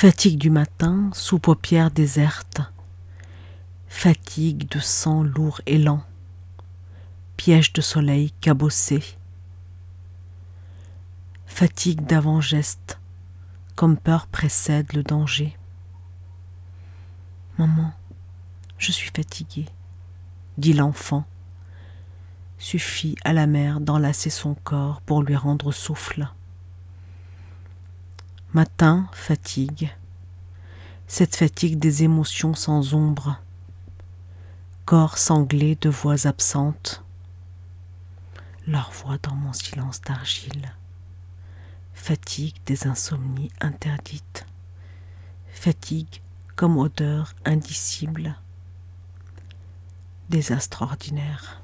Fatigue du matin sous paupières désertes, fatigue de sang lourd et lent, piège de soleil cabossé, fatigue d'avant-geste, comme peur précède le danger. Maman, je suis fatiguée, dit l'enfant. Suffit à la mère d'enlacer son corps pour lui rendre souffle. Matin, fatigue. Cette fatigue des émotions sans ombre. Corps sanglé de voix absentes. Leur voix dans mon silence d'argile. Fatigue des insomnies interdites. Fatigue comme odeur indicible. Désastre ordinaire.